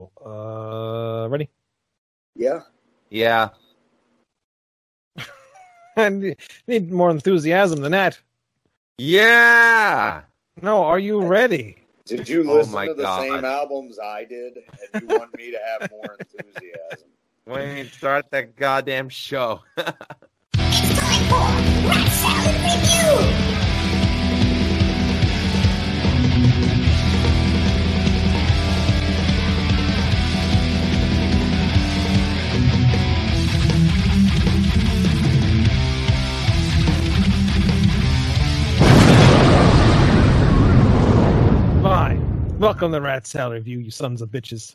Uh, ready? Yeah. Yeah. and need more enthusiasm than that. Yeah. No, are you ready? Did you Oh listen my to the God. same albums I did, and you want me to have more enthusiasm? Wayne, start that goddamn show. Welcome to Rat Salad Review, you sons of bitches.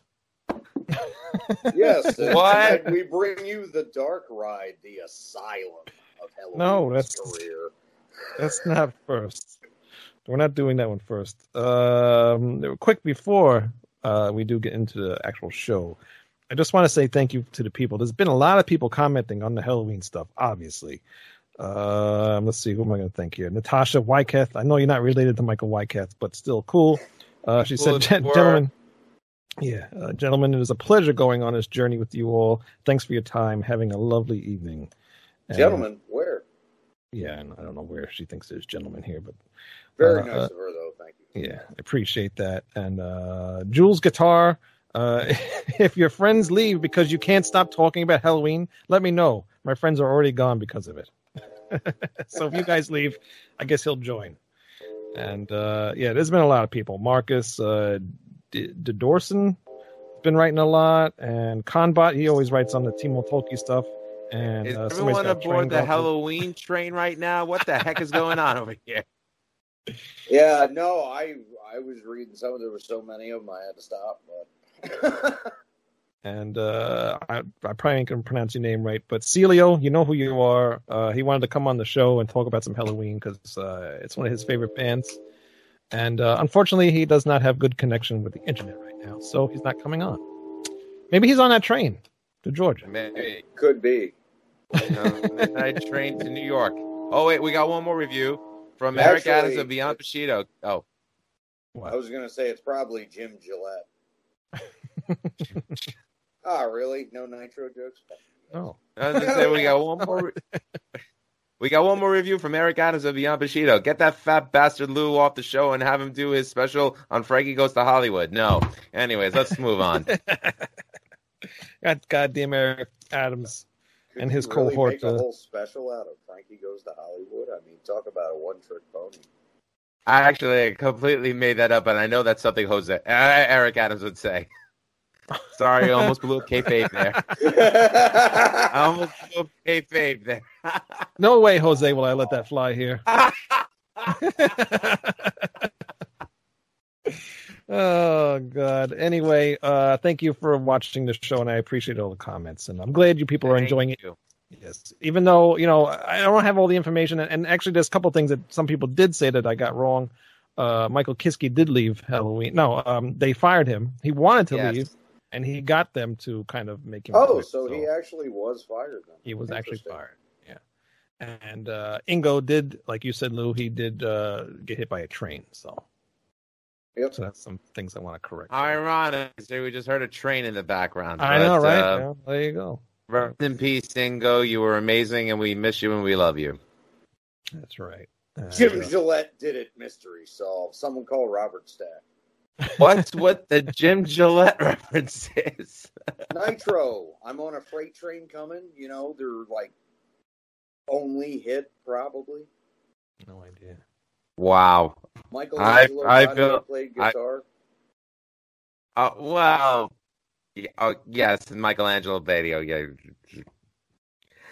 Yes. and What? We bring you the dark ride, the asylum of Helloween's No, that's- career. That's not first. We're not doing that one first. Um, quick before uh, we do get into the actual show, I just want to say thank you to the people. There's been a lot of people commenting on the Helloween stuff, obviously. Um, let's see, who am I going to thank here? Natasha Wyckoff. I know you're not related to Michael Weikath, but still cool. Uh, she said, as gentlemen, yeah, uh, gentlemen, it is a pleasure going on this journey with you all. Thanks for your time. Having a lovely evening. And- Gentlemen, where? yeah, and I don't know where she thinks there's gentlemen here, but Very Uh, nice of her, though. Thank you. yeah, I appreciate that. And uh, Jules Guitar, uh, if your friends leave because you can't stop talking about Helloween, let me know. My friends are already gone because of it. so if you guys leave, I guess he'll join. And uh, yeah, there's been a lot of people. Marcus uh, D- D- has been writing a lot, and Conbot he always writes on the Timo Tolkki stuff. And Is uh, everyone got aboard the going through- Helloween train right now? What the heck is going on over here? Yeah, no, I I was reading some. Of them. There were so many of them, I had to stop. But and uh, I, I probably ain't gonna pronounce your name right, but Celio, you know who you are. Uh, he wanted to come on the show and talk about some Helloween because uh, it's one of his favorite bands. And uh, unfortunately, he does not have good connection with the internet right now, so he's not coming on. Maybe he's on that train to Georgia. Maybe could be. you know, midnight train to New York. Oh wait, we got one more review from Eric Actually, Adams of Beyond Bushido. Oh, I was gonna say it's probably Jim Gillette. Ah, really? No nitro jokes? No, I was gonna say we got one more. We got one more review from Eric Adams of Beyond Bushido. Get that fat bastard Lou off the show and have him do his special on Frankie Goes to Hollywood. No. Anyways, let's move on. God, goddamn Eric Adams. Could And you his really cohort, Make a uh, whole special out of Frankie Goes to Hollywood. I mean, talk about a one-trick pony. I actually completely made that up, and I know that's something Jose uh, Eric Adams would say. Sorry, I almost blew up kayfabe there. I almost blew up kayfabe there. No way, Jose, will I let that fly here. oh god. Anyway, uh thank you for watching the show and I appreciate all the comments and I'm glad you people are Thank enjoying it. Yes. Even though, you know, I don't have all the information and, and actually there's a couple things that some people did say that I got wrong. Uh Michael Kiske did leave Helloween. No, um they fired him. He wanted to Yes. leave and he got them to kind of make him oh, quit, so he actually was fired then. he was actually fired. Yeah. And uh Ingo did, like you said, Lou, he did uh get hit by a train. So Yep. so that's some things I want to correct. Ironic. So we just heard a train in the background. I know, right? uh, Yeah, there you go. Rest in peace, Ingo. You were amazing, and we miss you and we love you. That's right. Uh, Jim Gillette did it. Mystery solved. Someone call Robert Stack. What's what the Jim Gillette reference is? Nitro. I'm on a freight train coming. You know, they're like only hit probably. no idea. Wow. Michael I- Angelo I feel- played I- guitar. Uh, well, yeah, oh, yes, Michelangelo Batio. Yeah,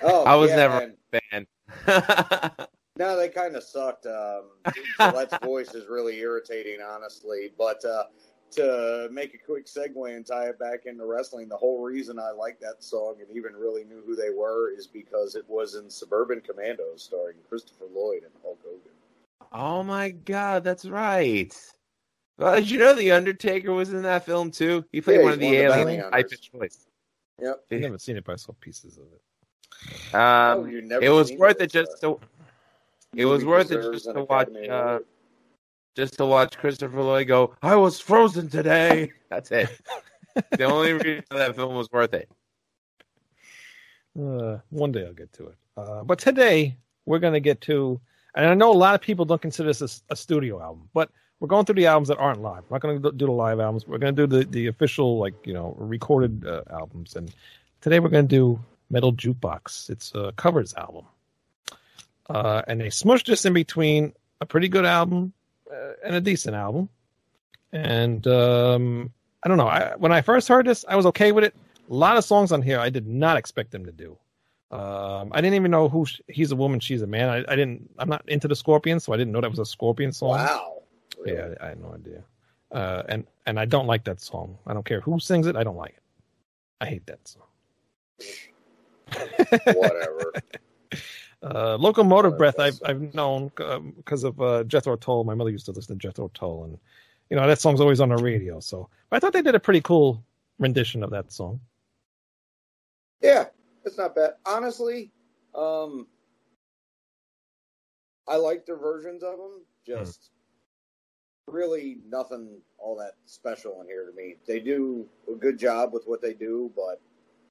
oh, I was yeah, never and- a fan. No, they kind of sucked. Um, Gillette's voice is really irritating, honestly. But uh, to make a quick segue and tie it back into wrestling, the whole reason I like that song and even really knew who they were is because it was in Suburban Commandos starring Christopher Lloyd and Hulk Hogan. oh my God, that's right. Well, did you know the Undertaker was in that film too? He played Yeah, one of the one of the alien bounty type hunters. of choice. Yep. I've never seen it, but I saw pieces of it. oh, Um, you've never it was worth it It's, just uh, to. It was worth it just to watch. Uh, just to watch Christopher Lloyd go. I was frozen today. That's it. the only reason that film was worth it. Uh, one day I'll get to it. Uh, but today we're going to get to, and I know a lot of people don't consider this a, a studio album, but we're going through the albums that aren't live. We're not going to do the live albums. We're going to do the, the official, like, you know, recorded uh, albums. And today we're going to do Metal Jukebox. It's a covers album. Uh, and they smushed this in between a pretty good album uh, and a decent album. And um, I don't know. I, when I first heard this, I was okay with it. A lot of songs on here I did not expect them to do. Um, I didn't even know who sh- he's a woman, she's a man. I, I didn't. I'm not into the Scorpions, so I didn't know that was a Scorpion song. Wow. Yeah, I, I had no idea. Uh, and and I don't like that song. I don't care who sings it. I don't like it. I hate that song. Whatever. Uh, Locomotive Breath, I've I've known because of uh, Jethro Tull. My mother used to listen to Jethro Tull, and you know that song's always on the radio. So, but I thought they did a pretty cool rendition of that song. Yeah, it's not bad. Honestly, um, I like their versions of them. Just really nothing all that special in here to me. They do a good job with what they do, but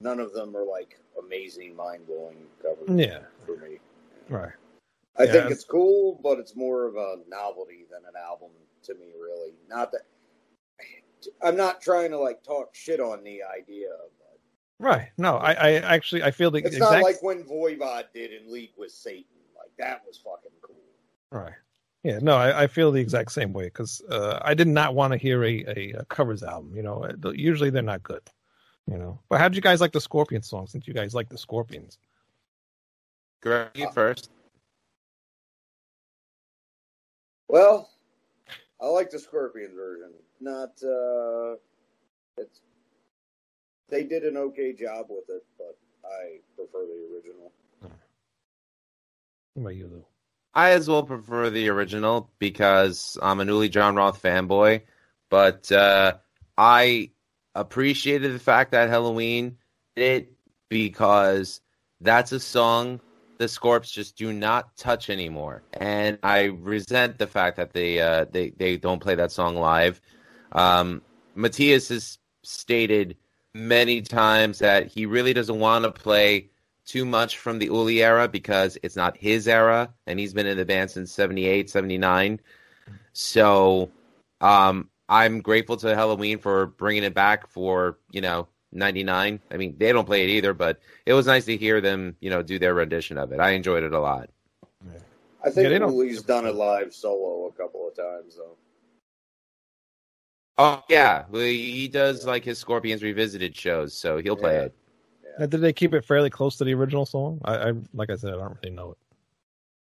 none of them are like amazing, mind blowing covers Yeah. Right. I Yeah. think it's cool, but it's more of a novelty than an album to me, really. Not that I'm not trying to like talk shit on the idea, but Right. No, I, I actually I feel the it's exact not like when Voivod did in League with Satan. Like that was fucking cool. right. Yeah, no, I, I feel the exact same way because uh, I did not want to hear a, a, a covers album. You know, usually they're not good. You know, but how did you guys like the Scorpion song? Since you guys like the Scorpions, Greg, you first. Well, I like the Scorpion version. Not uh it's they did an okay job with it, but I prefer the original. what about you, Lou? I as well prefer the original because I'm a newly Jon Roth fanboy, but uh, I appreciated the fact that Helloween did it because that's a song the Scorps just do not touch anymore, and I resent the fact that they uh, they they don't play that song live. Um, Matthias has stated many times that he really doesn't want to play too much from the Uli era because it's not his era, and he's been in the band since 78, 79. So um, I'm grateful to Helloween for bringing it back for, you know, 99. I mean, they don't play it either, but it was nice to hear them, you know, do their rendition of it. I enjoyed it a lot. Yeah. I think Yeah, they done it live solo a couple of times though. Oh, yeah. well, He does like his Scorpions Revisited shows, so he'll play Yeah. it. Did they keep it fairly close to the original song? I, I like I said, I don't really know it.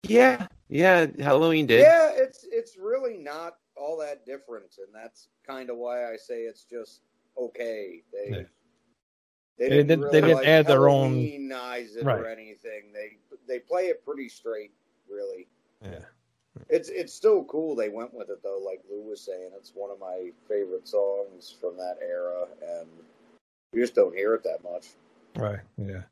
Yeah. Yeah. Helloween did. Yeah, it's it's really not all that different, and that's kind of why I say it's just okay. They They They didn't, didn't- really they didn't like add their own- it Right. or anything. They they play it pretty straight, really. Yeah. It's it's still cool. They went with it though, like Lou was saying. It's one of my favorite songs from that era, and you just don't hear it that much. Right. Yeah.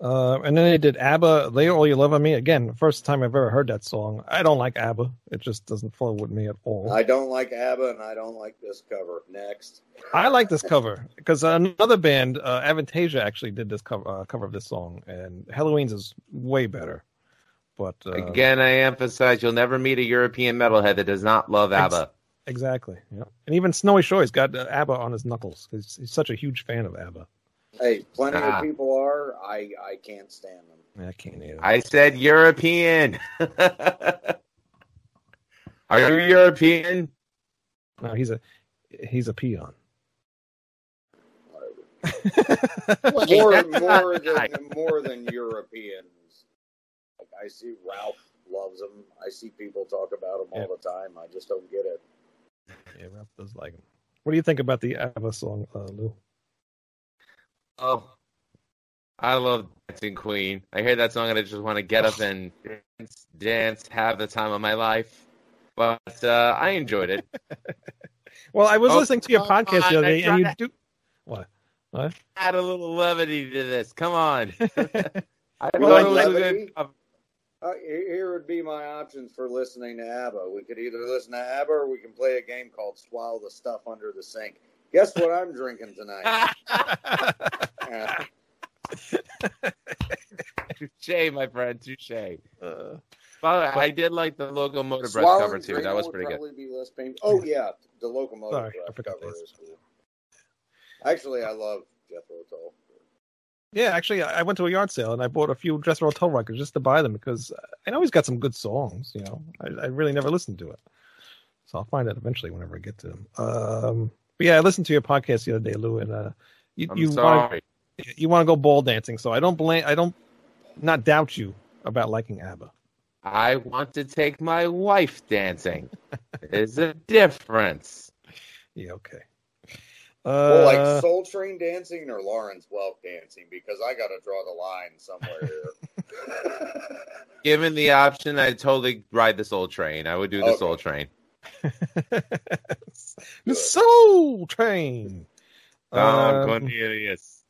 Uh, and then they did ABBA, "Lay All You Love on Me." Again, first time I've ever heard that song. I don't like ABBA. It just doesn't flow with me at all. I don't like ABBA, and I don't like this cover. Next, I like this cover because another band, uh, Avantasia, actually did this cover uh, cover of this song, and Helloween's is way better. But uh, Again, I emphasize you'll never meet a European metalhead that does not love Ex- ABBA. exactly, yeah. And even Snowy Shaw's got uh, ABBA on his knuckles. He's, he's such a huge fan of ABBA. Hey, plenty Ah. of people are. I I can't stand them. I can't either. I said European. Are you European? no, he's a he's a peon. more more than more than Europeans. Like I see Ralph loves them. I see people talk about them all the time. I just don't get it. yeah, Ralph does like him. What do you think about the ABBA song, uh, Lou? Oh, I love Dancing Queen. I hear that song and I just want to get up and dance, dance, have the time of my life. But uh, I enjoyed it. Well, I was Oh, listening to your podcast on, the other day, and you tried. do what? What? Add a little levity to this. Come on. I Well, thought it levity? good. Uh, here here would be my options for listening to ABBA. We could either listen to ABBA or we can play a game called Swallow the Stuff Under the Sink. Guess what I'm drinking tonight? Yeah. touche, my friend, touche. Uh, But I did like the locomotive breath cover Swallowing too. That was pretty good. Be less. Oh yeah, the locomotive Sorry, I breath forgot cover is cool. Actually, I love Jethro Tull. yeah, actually, I I went to a yard sale and I bought a few Jethro Tull records just to buy them because I know he's got some good songs. You know, I, I really never listened to it, so I'll find it eventually whenever I get to them. Um, but yeah, I listened to your podcast the other day, Lou, and uh, you I'm you want sorry. You want to go ball dancing, so I don't blame I don't not doubt you about liking ABBA. I want to take my wife dancing. There's a difference. Yeah, okay. well, Uh, like Soul Train dancing or Lawrence Welk dancing, because I got to draw the line somewhere here. Given the option, I'd totally ride the Soul Train. I would do the Okay. Soul Train. the Soul Train. Tom Um, Cornelius.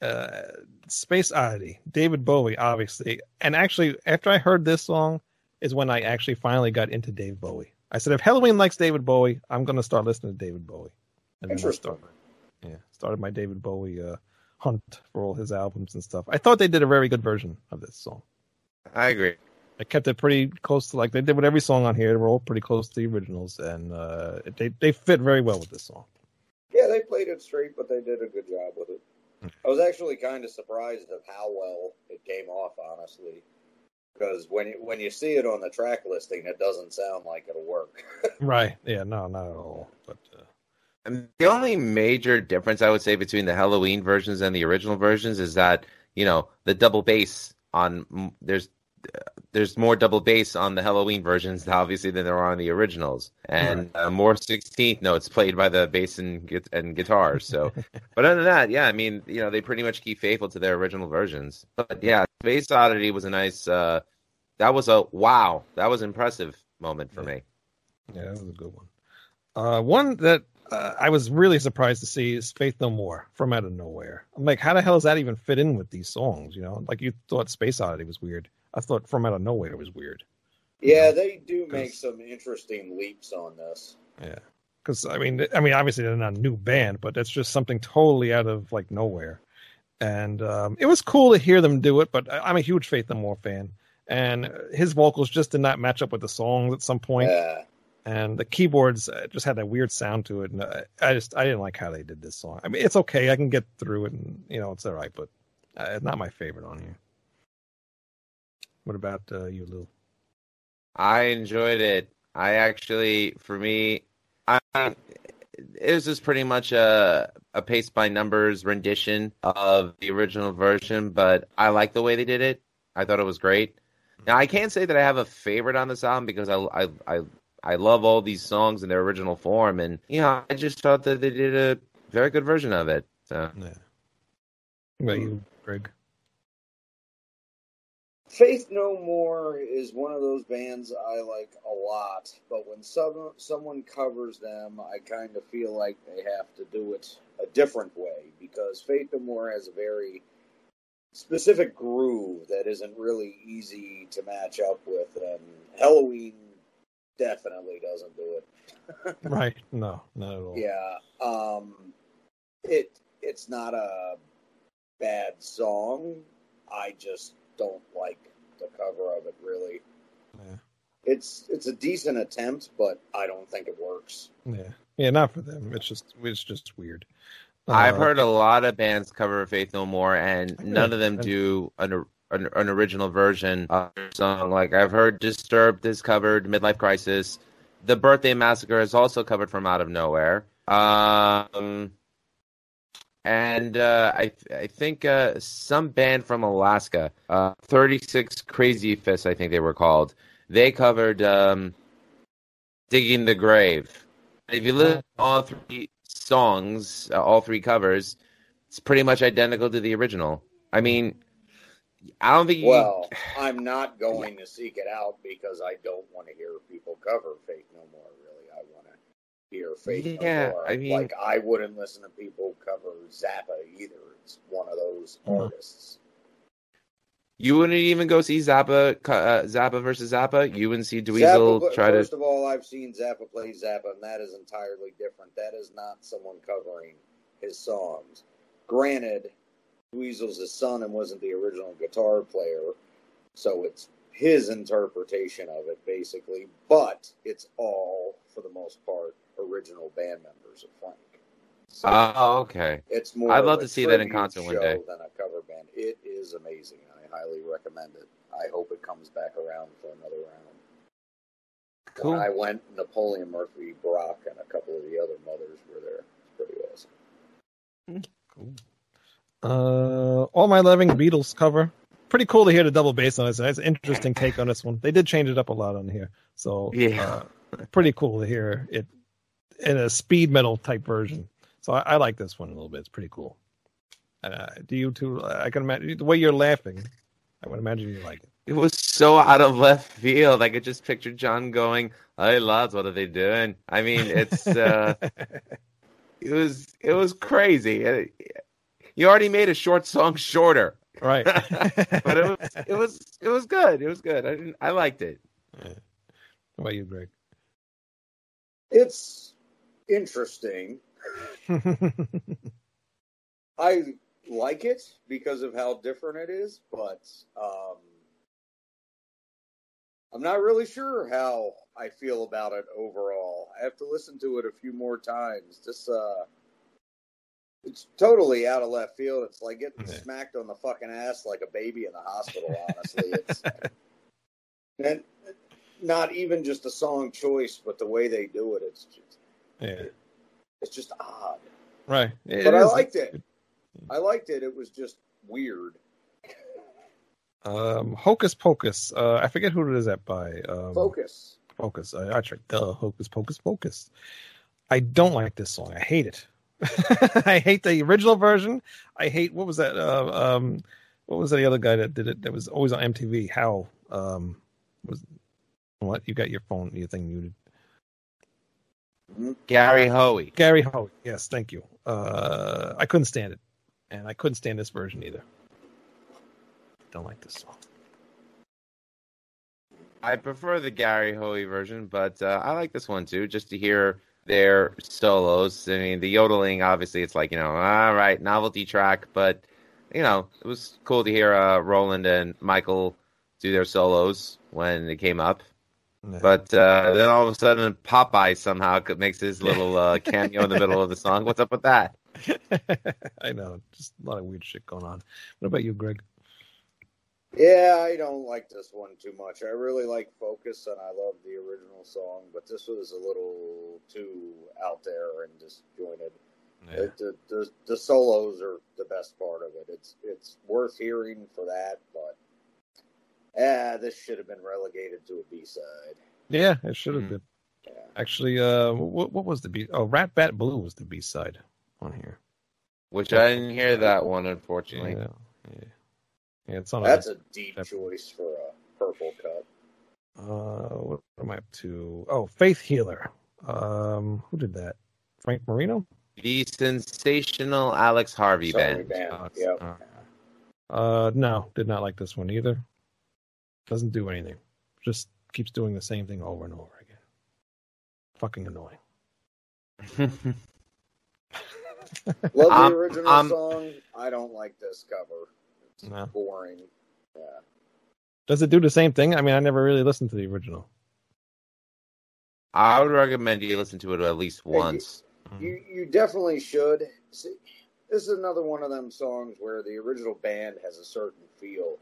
Uh, Space Oddity, David Bowie, obviously. And actually, after I heard this song, is when I actually finally got into Dave Bowie. I said, if Helloween likes David Bowie, I'm going to start listening to David Bowie. And then I started, yeah, started my David Bowie uh, hunt for all his albums and stuff. I thought they did a very good version of this song. I agree. I kept it pretty close to like they did with every song on here. They were all pretty close to the originals, and uh, they they fit very well with this song. yeah, they played it straight, but they did a good job with it. I was actually kind of surprised of how well it came off, honestly. Because when you, when you see it on the track listing, it doesn't sound like it'll work. Right? Yeah. No, not at all. But uh, And the only major difference I would say between the Helloween versions and the original versions is that you know the double bass on there's there's more double bass on the Helloween versions obviously than there are on the originals, and uh, more sixteenth notes played by the bass and and guitars. So, but other than that, yeah, I mean you know they pretty much keep faithful to their original versions. But yeah, Space Oddity was a nice. Uh, that was a wow. That was impressive moment for Yeah. me. Yeah, that was a good one. Uh, one that uh, I was really surprised to see is Faith No More from out of nowhere. I'm like, how the hell does that even fit in with these songs? You know, like you thought Space Oddity was weird. I thought From Out of Nowhere it was weird. yeah, they do make some interesting leaps on this. Yeah, because I mean, I mean, obviously they're not a new band, but that's just something totally out of like nowhere. And um, it was cool to hear them do it. But I'm a huge Faith No More fan, and his vocals just did not match up with the songs at some point. Yeah. and the keyboards uh, just had that weird sound to it and I, just i didn't like how they did this song i mean it's okay i can get through it and you know it's all right but uh, it's not my favorite on here what about uh, you lou I enjoyed it. I actually, for me, I it was just pretty much a a pace by numbers rendition of the original version, but I like the way they did it. I thought it was great. Now I can't say that I have a favorite on this album because I I I, I love all these songs in their original form, and you know I just thought that they did a very good version of it. So yeah what about you greg Faith No More is one of those bands I like a lot, but when some, someone covers them, I kind of feel like they have to do it a different way because Faith No More has a very specific groove that isn't really easy to match up with, and Helloween definitely doesn't do it. right no not at all Yeah. Um it it's not a bad song. I just don't like the cover of it really. Yeah. It's it's a decent attempt, but I don't think it works. yeah yeah not for them it's just it's just weird I've Uh, heard a lot of bands cover Faith No More, and Really? none of them do an, an an original version of their song. Like I've heard Disturbed is covered, Midlife Crisis, The Birthday Massacre is also covered from Out of Nowhere. Um, and uh, I I think uh, some band from Alaska, uh, Thirty Six Crazy Fists, I think they were called. They covered um, Digging the Grave. If you listen to all three songs, uh, all three covers, it's pretty much identical to the original. I mean, I don't think you. Well, I'm not going to seek it out because I don't want to hear people cover Faith No More. Really, I want to hear Faith Yeah, No More. I mean- like I wouldn't listen to people cover Zappa either. It's one of those Mhm. artists. You wouldn't even go see Zappa, uh, Zappa versus Zappa. You wouldn't see Dweezil Zappa, try to. first of all, I've seen Zappa play Zappa, and that is entirely different. That is not someone covering his songs. Granted, Dweezil's his son and wasn't the original guitar player, so it's his interpretation of it, basically. But it's all, for the most part, original band members of Frank. So Oh, okay. it's more. I'd love to see that in tribute concert one day. Than a cover band. It is amazing. I highly recommend it. I hope it comes back around for another round. Cool. When I went, Napoleon Murphy, Brock, and a couple of the other mothers were there. It's pretty awesome. Cool. Uh, all my loving Beatles cover. Pretty cool to hear the double bass on it. It's an interesting take on this one. They did change it up a lot on here, so Yeah. uh, pretty cool to hear it in a speed metal type version. So I, I like this one a little bit. It's pretty cool. Uh, do you two? I can imagine the way you're laughing. I would imagine you like it. It was so out of left field. I could just picture John going, "Hey lads, what are they doing?" I mean, it's uh, it was it was crazy. Uh, You already made a short song shorter, right. but it was it was it was good. It was good. I didn't, I liked it. What about you, Greg? It's interesting. I like it because of how different it is, but um, I'm not really sure how I feel about it overall. I have to listen to it a few more times. This, uh, it's totally out of left field. It's like getting Yeah. smacked on the fucking ass like a baby in the hospital. Honestly, it's and not even just the song choice, but the way they do it. It's just, yeah. it's just odd. Right. It but I liked it. I liked it. It was just weird. Um, Hocus Pocus. Uh, I forget who it is that by. Um, Focus. Focus. I, I tried. Duh. Hocus Pocus Focus. I don't like this song. I hate it. I hate the original version. I hate what was that? Uh, um, what was the other guy that did it? That was always on MTV. How? Um, was what? You got your phone, your thing muted. Gary Hoey. Gary Hoey. Yes, thank you. Uh, I couldn't stand it, and I couldn't stand this version either. Don't like this song. I prefer the Gary Hoey version, but uh, I like this one too, just to hear their solos. I mean, the yodeling, obviously, it's like, you know, all right, novelty track, but, you know, it was cool to hear uh, Roland and Michael do their solos when it came up. Yeah. But uh, then all of a sudden, Popeye somehow makes his little uh, cameo in the middle of the song. What's up with that? I know, just a lot of weird shit going on. What about you, Greg? Yeah, I don't like this one too much. I really like Focus and I love the original song, but this was a little too out there and disjointed. It- the, the the solos are the best part of it. It's it's worth hearing for that, but ah, this should have been relegated to a B side. Yeah, it should have Mhm. been. Yeah. Actually, uh, what what was the B? Oh, Rat Bat Blue was the B side on here. Which I didn't hear that one, unfortunately. Yeah, yeah, yeah. It's on. That's a, a deep Yep. choice for a purple cut. uh, what am I up to? Oh, Faith Healer. Um, who did that? Frank Marino. The sensational Alex Harvey Sorry, band. band. Yep. Uh, no, did not like this one either. Doesn't do anything. Just keeps doing the same thing over and over again. Fucking annoying. Love the Um, original um, song. I don't like this cover. It's No. boring. Yeah. Does it do the same thing? I mean, I never really listened to the original. I would recommend you listen to it at least Hey, once. You you definitely should. See, this is another one of them songs where the original band has a certain feel,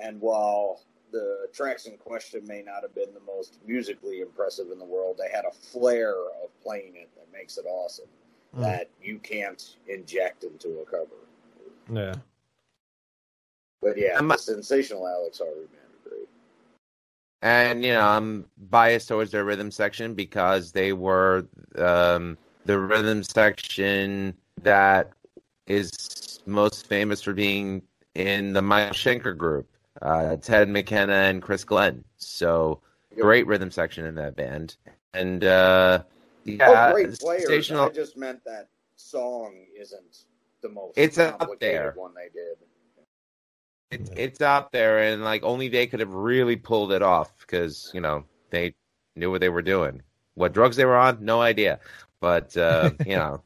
and while the tracks in question may not have been the most musically impressive in the world, they had a flair of playing it that makes it awesome. Mm. That you can't inject into a cover. Yeah. But yeah, I'm- the sensational Alex Harvey band, are great. And you know, I'm biased towards their rhythm section because they were um, the rhythm section that is most famous for being in the Mike Schenker group, uh, Ted McKenna and Chris Glenn. So Yep. great rhythm section in that band. And uh, yeah, oh, great players. sensational- I just meant that song isn't the most It's up there. one they did. it, it's out there, and like only they could have really pulled it off because you know they knew what they were doing. What drugs they were on, no idea. But uh, you know,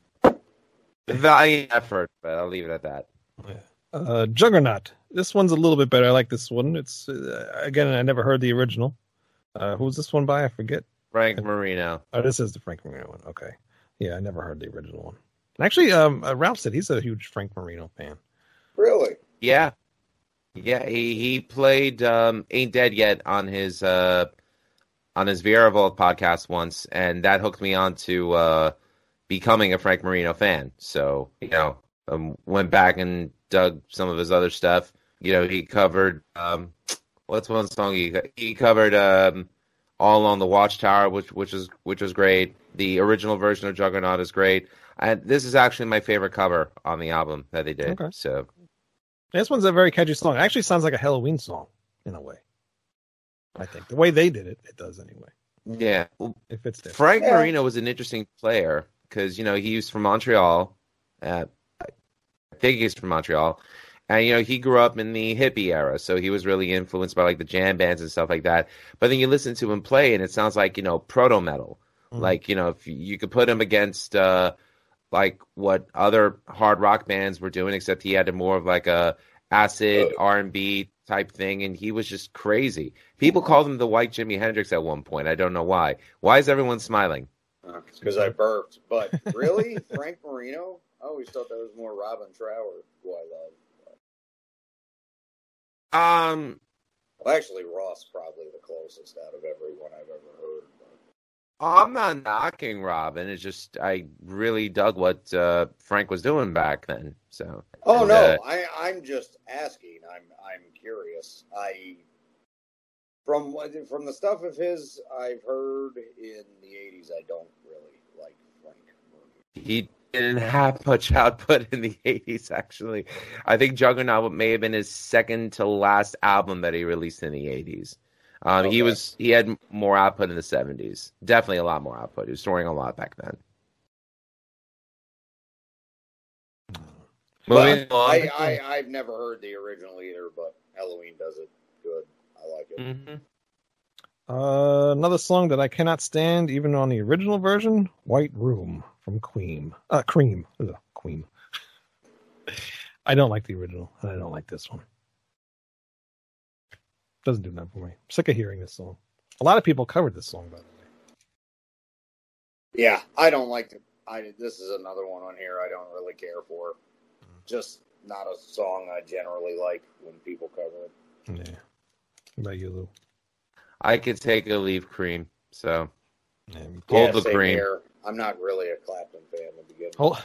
valiant effort. But I'll leave it at that. Uh, Juggernaut. This one's a little bit better. I like this one. It's uh, again, I never heard the original. Uh, was this one by? I forget. Frank Marino. Oh, this is the Frank Marino one. Okay. Yeah, I never heard the original one. Actually, um, uh, Ralph said he's a huge Frank Marino fan. Really? Yeah, yeah. He he played um, "Ain't Dead Yet" on his uh, on his Vieira Vault podcast once, and that hooked me on to uh, becoming a Frank Marino fan. So you know, um, went back and dug some of his other stuff. You know, he covered um, what's one song he he covered um, "All on the Watchtower," which which is which was great. The original version of Juggernaut is great. And this is actually my favorite cover on the album that they did. Okay. So This one's a very catchy song. It actually sounds like a Helloween song in a way. I think the way they did it, it does anyway. yeah, It fits there. Frank Yeah. Marino was an interesting player because you know he was from Montreal. Uh, I think he's from Montreal, and you know he grew up in the hippie era, so he was really influenced by like the jam bands and stuff like that. But then you listen to him play, and it sounds like you know proto metal. Mhm. Like you know, if you could put him against uh, like what other hard rock bands were doing, except he had a more of like a acid R and B type thing, and he was just crazy. People called him the White Jimi Hendrix at one point. I don't know why. Why is everyone smiling? Because I burped. But really? Frank Marino? I always thought that was more Robin Trower, who I love. Um, Well, actually, Ross probably the closest out of everyone I've ever heard. But I'm not knocking Robin. It's just I really dug what uh, Frank was doing back then. So Oh And, no, uh, I, I'm just asking. I'm I'm curious. I from from the stuff of his I've heard in the '80s, I don't really like Frank. He didn't have much output in the 80s. Actually, I think Juggernaut may have been his second to last album that he released in the 80s. Um, He was he had more output in the 70s. Definitely a lot more output. He was touring a lot back then. Moving on. I, I I've never heard the original either, but Helloween does it good. I like it. Mhm. Uh, another song that I cannot stand, even on the original version, "White Room" from Queen. Uh, Cream. Ugh, Queen. I don't like the original, and I don't like this one. Doesn't do nothing for me. I'm sick of hearing this song. A lot of people covered this song, by the way. Yeah, I don't like it. I this is another one on here I don't really care for. Just not a song I generally like when people cover it. Yeah. What about you, Lou? I could take a leave cream. So Yeah, you- Hold Yeah, the same cream. here. I'm not really a Clapton fan to begin with. Hold-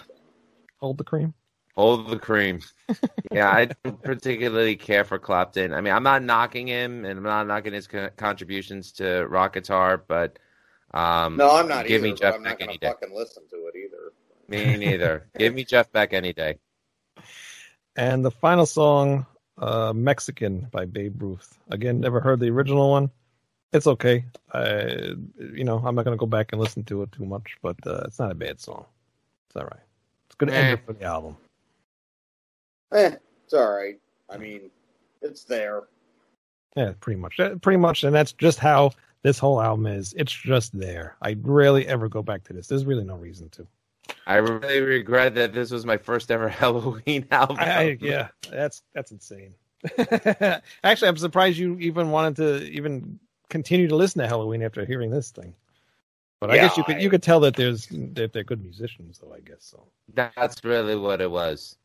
hold the cream. Hold the cream. yeah, I don't particularly care for Clapton. I mean, I'm not knocking him, and I'm not knocking his co- contributions to rock guitar, but um, No, I'm not Give either. me but Jeff I'm not Beck going any to day. fucking listen to it either. Me neither. Give me Jeff Beck any day. And the final song, uh, Mexican by Babe Ruth. Again, never heard the original one. It's okay. I, you know, I'm not going to go back and listen to it too much, but uh, it's not a bad song. It's all right. It's a good Eh. ender for the album. Eh, it's all right. I mean, it's there. Yeah, pretty much. Pretty much. And that's just how this whole album is. It's just there. I rarely ever go back to this. There's really no reason to. I really regret that this was my first ever Helloween album. I, I, yeah, that's that's insane. Actually, I'm surprised you even wanted to even continue to listen to Helloween after hearing this thing. But I Yeah, guess you could I- you could tell that there's that they're good musicians, though. I guess so. That's really what it was.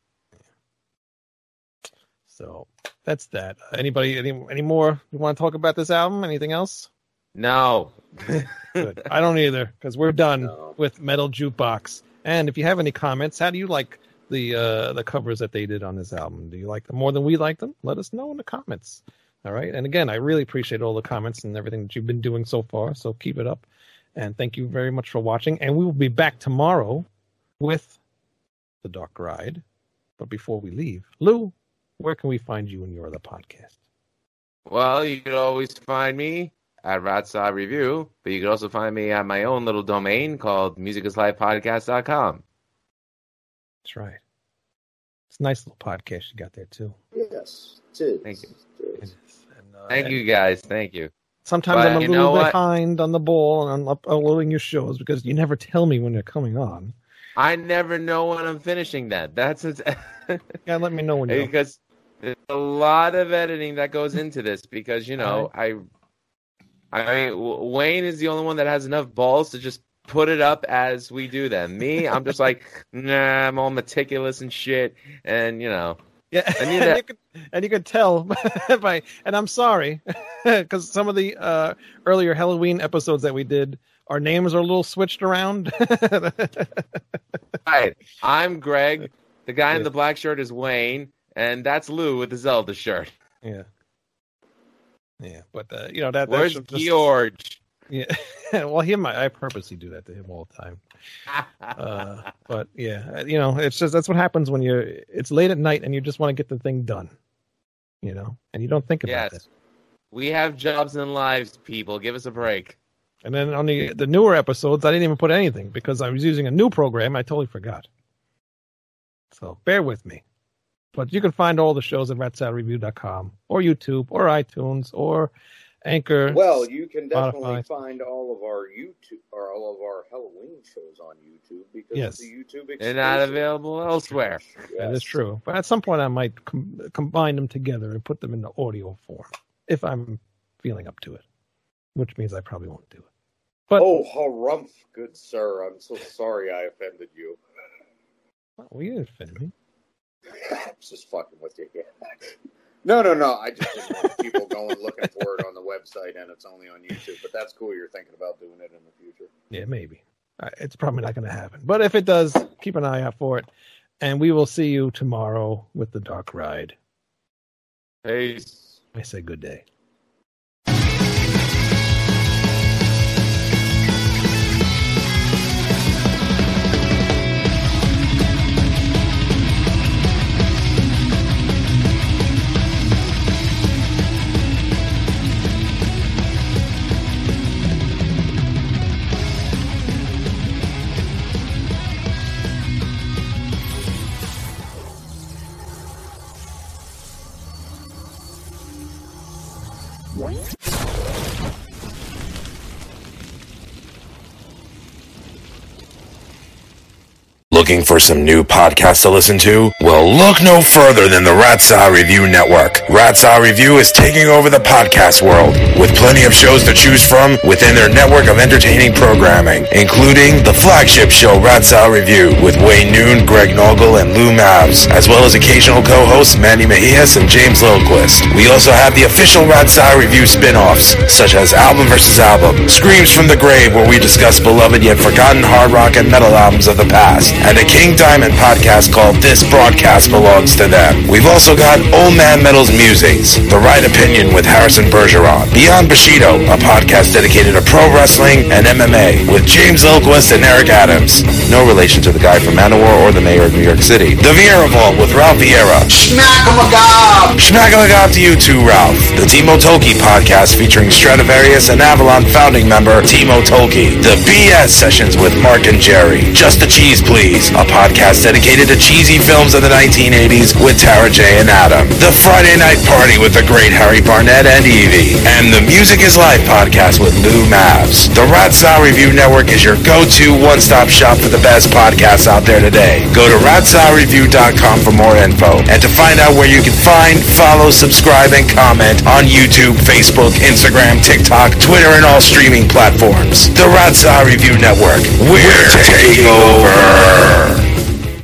So that's that. Anybody any any more you want to talk about this album? Anything else? No. Good. I don't either because we're done No. with Metal Jukebox. And if you have any comments, how do you like the uh, the covers that they did on this album? Do you like them more than we like them? Let us know in the comments. All right. And again, I really appreciate all the comments and everything that you've been doing so far. So keep it up. And thank you very much for watching. And we will be back tomorrow with the Dark Ride. But before we leave, Lou, where can we find you in your other podcast? Well, you can always find me at Rat Salad Review, but you can also find me at my own little domain called musicisLifepodcast.com. That's right. It's a nice little podcast you got there too. Yes, it is. Thank you. It It is. is. And, uh, Thank and you guys. Thank you. Sometimes But I'm a you little what? behind on the ball and I'm uploading your shows because you never tell me when they're coming on. I never know when I'm finishing that. That's it's, You gotta let me know when you're. because there's a lot of editing that goes into this because you know I, I mean Wayne is the only one that has enough balls to just put it up as we do them. Me, I'm just like nah, I'm all meticulous and shit, and you know Yeah, I and, you could, and you could tell by, and I'm sorry because some of the uh, earlier Helloween episodes that we did, our names are a little switched around. right. I'm Greg. The guy in the black shirt is Wayne, and that's Lou with the Zelda shirt. yeah, yeah, but uh, you know that. Where's that's just, George? Yeah, well, he might. I purposely do that to him all the time. Uh, but yeah, you know, it's just that's what happens when you're. It's late at night and you just want to get the thing done. You know, and you don't think about yes. that. We have jobs and lives, people. Give us a break. And then on the the newer episodes, I didn't even put anything because I was using a new program. I totally forgot. So bear with me. But you can find all the shows at ratsaladreview.com or YouTube or iTunes or Anchor. Well, you can definitely Spotify. find all of our YouTube or all of our Helloween shows on YouTube because Yes. it's a YouTube exclusive. They're not available elsewhere. that is true. But at some point, I might com- combine them together and put them in the audio form if I'm feeling up to it, which means I probably won't do it. But Oh, harumph, good sir. I'm so sorry I offended you. well, you didn't offend me. I'm just fucking with you. No, no, no. I just didn't want people going looking for it on the website and it's only on YouTube. But that's cool. You're thinking about doing it in the future. Yeah, maybe. Uh, It's probably not going to happen. But if it does, keep an eye out for it. And we will see you tomorrow with the Dark Ride. Peace. I say good day. Looking for some new podcasts to listen to? Well, look no further than the Rat Salad Review Network. Rat Salad Review is taking over the podcast world with plenty of shows to choose from within their network of entertaining programming, including the flagship show Rat Salad Review with Wayne Noon, Greg Noggle, and Lou Mavs, as well as occasional co-hosts Manny Mejias and James Lilquist. We also have the official Rat Salad Review spin-offs, such as Album vs. Album, Screams from the Grave, where we discuss beloved yet forgotten hard rock and metal albums of the past, and a King Diamond podcast called This Broadcast Belongs to Them. We've also got Old Man Metal's Musings, The Right Opinion with Harrison Bergeron, Beyond Bushido, a podcast dedicated to pro wrestling and MMA with James Lilquist and Eric Adams. No relation to the guy from Manowar or the mayor of New York City. The Vieira Vault with Ralph Vieira. Schmackamagob! Schmackalagob to you too, Ralph. The Timo Tolkki podcast featuring Stratovarius and Avalon founding member Timo Tolkki. The BS sessions with Mark and Jerry. Just the Cheese Please, a podcast dedicated to cheesy films of the 1980s with Tara J and Adam. The Friday Night Party with the great Harry Barnett and Evie. And the Music is Life podcast with Lou Mavs. The Rat Salad Review Network is your go-to one-stop shop for the best podcasts out there today. Go to ratsaladreview.com for more info and to find out where you can find, follow, subscribe, and comment on YouTube, Facebook, Instagram, TikTok, Twitter, and all streaming platforms. The Rat Salad Review Network. We're taking over. Burn!